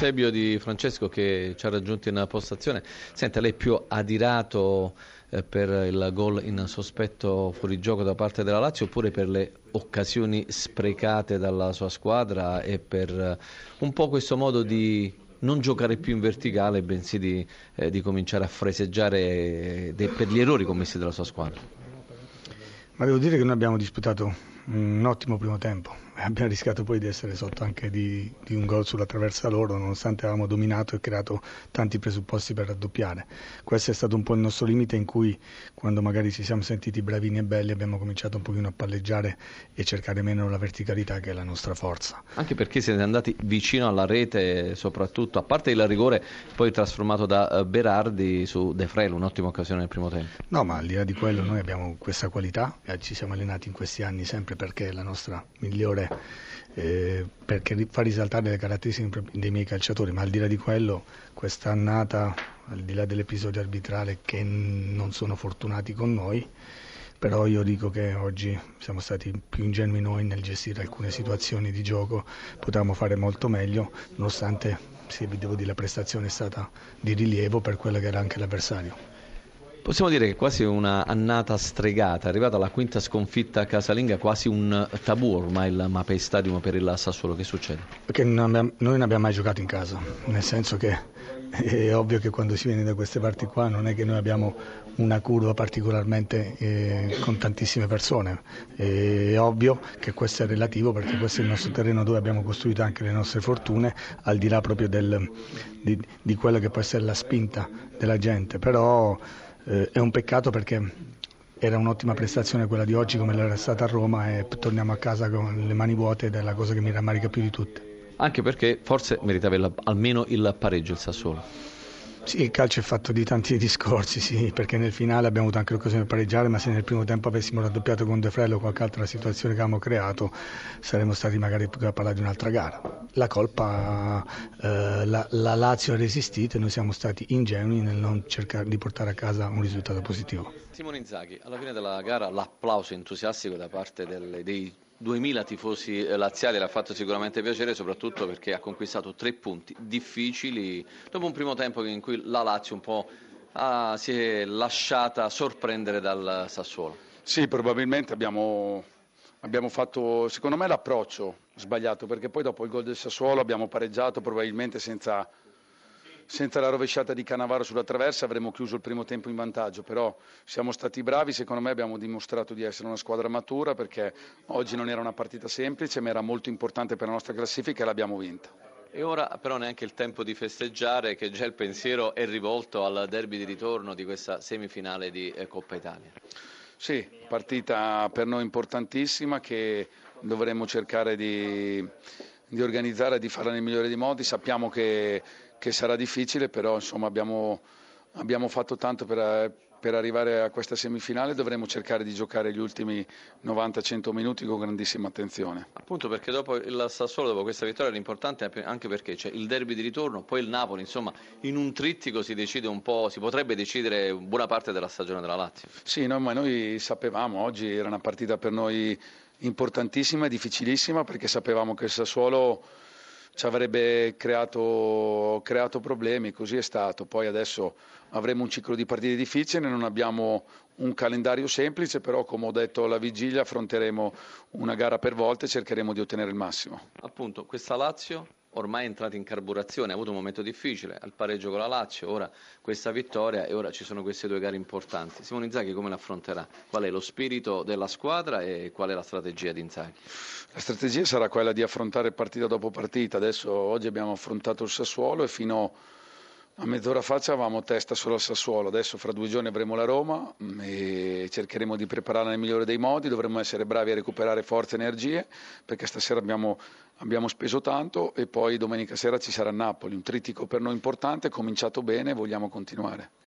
Eusebio Di Francesco che ci ha raggiunto in postazione. Senta, lei più adirato eh, per il gol in sospetto fuorigioco da parte della Lazio oppure per le occasioni sprecate dalla sua squadra e per eh, un po' questo modo di non giocare più in verticale bensì di, eh, di cominciare a freseggiare eh, de, per gli errori commessi dalla sua squadra? Ma devo dire che noi abbiamo disputato un ottimo primo tempo abbiamo rischiato poi di essere sotto anche di, di un gol sulla traversa loro, nonostante avevamo dominato e creato tanti presupposti per raddoppiare. Questo è stato un po' il nostro limite in cui, quando magari ci siamo sentiti bravini e belli, abbiamo cominciato un pochino a palleggiare e cercare meno la verticalità che è la nostra forza. Anche perché siete andati vicino alla rete, soprattutto, a parte il rigore poi trasformato da eh, Berardi su De Frel, un'ottima occasione nel primo tempo. No, ma al di là di quello noi abbiamo questa qualità e ci siamo allenati in questi anni sempre perché è la nostra migliore eh, perché fa risaltare le caratteristiche dei miei calciatori, ma al di là di quello, quest'annata, al di là dell'episodio arbitrale che non sono fortunati con noi, però io dico che oggi siamo stati più ingenui noi nel gestire alcune situazioni di gioco, potevamo fare molto meglio, nonostante sì, devo dire, la prestazione è stata di rilievo per quello che era anche l'avversario. Possiamo dire che quasi una annata stregata, arrivata alla quinta sconfitta casalinga, quasi un tabù ormai il Mapei Stadium per il Sassuolo, che succede? Perché non abbiamo, noi non abbiamo mai giocato in casa, nel senso che è ovvio che quando si viene da queste parti qua non è che noi abbiamo una curva particolarmente eh, con tantissime persone, è ovvio che questo è relativo perché questo è il nostro terreno dove abbiamo costruito anche le nostre fortune, al di là proprio del, di, di quello che può essere la spinta della gente, però eh, è un peccato perché era un'ottima prestazione quella di oggi come l'era stata a Roma e torniamo a casa con le mani vuote ed è la cosa che mi rammarica più di tutte. Anche perché forse meritava il, almeno il pareggio il Sassuolo. Sì, il calcio è fatto di tanti discorsi, sì, perché nel finale abbiamo avuto anche l'occasione di pareggiare, ma se nel primo tempo avessimo raddoppiato con De Frello qualche altra situazione che avevamo creato, saremmo stati magari a parlare di un'altra gara. La colpa, eh, la, la, Lazio ha resistito e noi siamo stati ingenui nel non cercare di portare a casa un risultato positivo. Simone Inzaghi, alla fine della gara l'applauso entusiastico da parte delle, dei 2000 tifosi eh, laziali l'ha fatto sicuramente piacere, soprattutto perché ha conquistato tre punti difficili dopo un primo tempo in cui la Lazio un po' ah, si è lasciata sorprendere dal Sassuolo. Sì, probabilmente abbiamo, abbiamo fatto, secondo me, l'approccio sbagliato, perché poi dopo il gol del Sassuolo abbiamo pareggiato probabilmente senza senza la rovesciata di Canavaro sulla traversa avremmo chiuso il primo tempo in vantaggio, però siamo stati bravi, secondo me abbiamo dimostrato di essere una squadra matura perché oggi non era una partita semplice ma era molto importante per la nostra classifica e l'abbiamo vinta. E ora però neanche il tempo di festeggiare che già il pensiero è rivolto al derby di ritorno di questa semifinale di eh, Coppa Italia. Sì, partita per noi importantissima che dovremmo cercare di, di organizzare e di farla nel migliore dei modi. Sappiamo che che sarà difficile, però insomma, abbiamo, abbiamo, fatto tanto per, per, arrivare a questa semifinale, dovremo cercare di giocare gli ultimi 90-100 minuti con grandissima attenzione. Appunto perché dopo il Sassuolo, dopo questa vittoria, l'importante è anche perché c'è il derby di ritorno, poi il Napoli, insomma in un trittico si decide un po', si potrebbe decidere buona parte della stagione della Lazio. Sì, no, ma noi sapevamo, oggi era una partita per noi importantissima e difficilissima perché sapevamo che il Sassuolo ci avrebbe creato, creato, problemi, così è stato. Poi adesso avremo un ciclo di partite difficili, non abbiamo un calendario semplice, però come ho detto alla vigilia affronteremo una gara per volta e cercheremo di ottenere il massimo. Appunto, questa Lazio ormai è entrata in carburazione, ha avuto un momento difficile, al pareggio con la Lazio, ora questa vittoria e ora ci sono queste due gare importanti. Simone Inzaghi come l'affronterà? Qual è lo spirito della squadra e qual è la strategia di Inzaghi? La strategia sarà quella di affrontare partita dopo partita, adesso oggi abbiamo affrontato il Sassuolo e fino a mezz'ora fa avevamo testa solo al Sassuolo, adesso fra due giorni avremo la Roma mm, e cercheremo di prepararla nel migliore dei modi, dovremo essere bravi a recuperare forze e energie perché stasera abbiamo, abbiamo speso tanto e poi domenica sera ci sarà Napoli, un trittico per noi importante, cominciato bene e vogliamo continuare.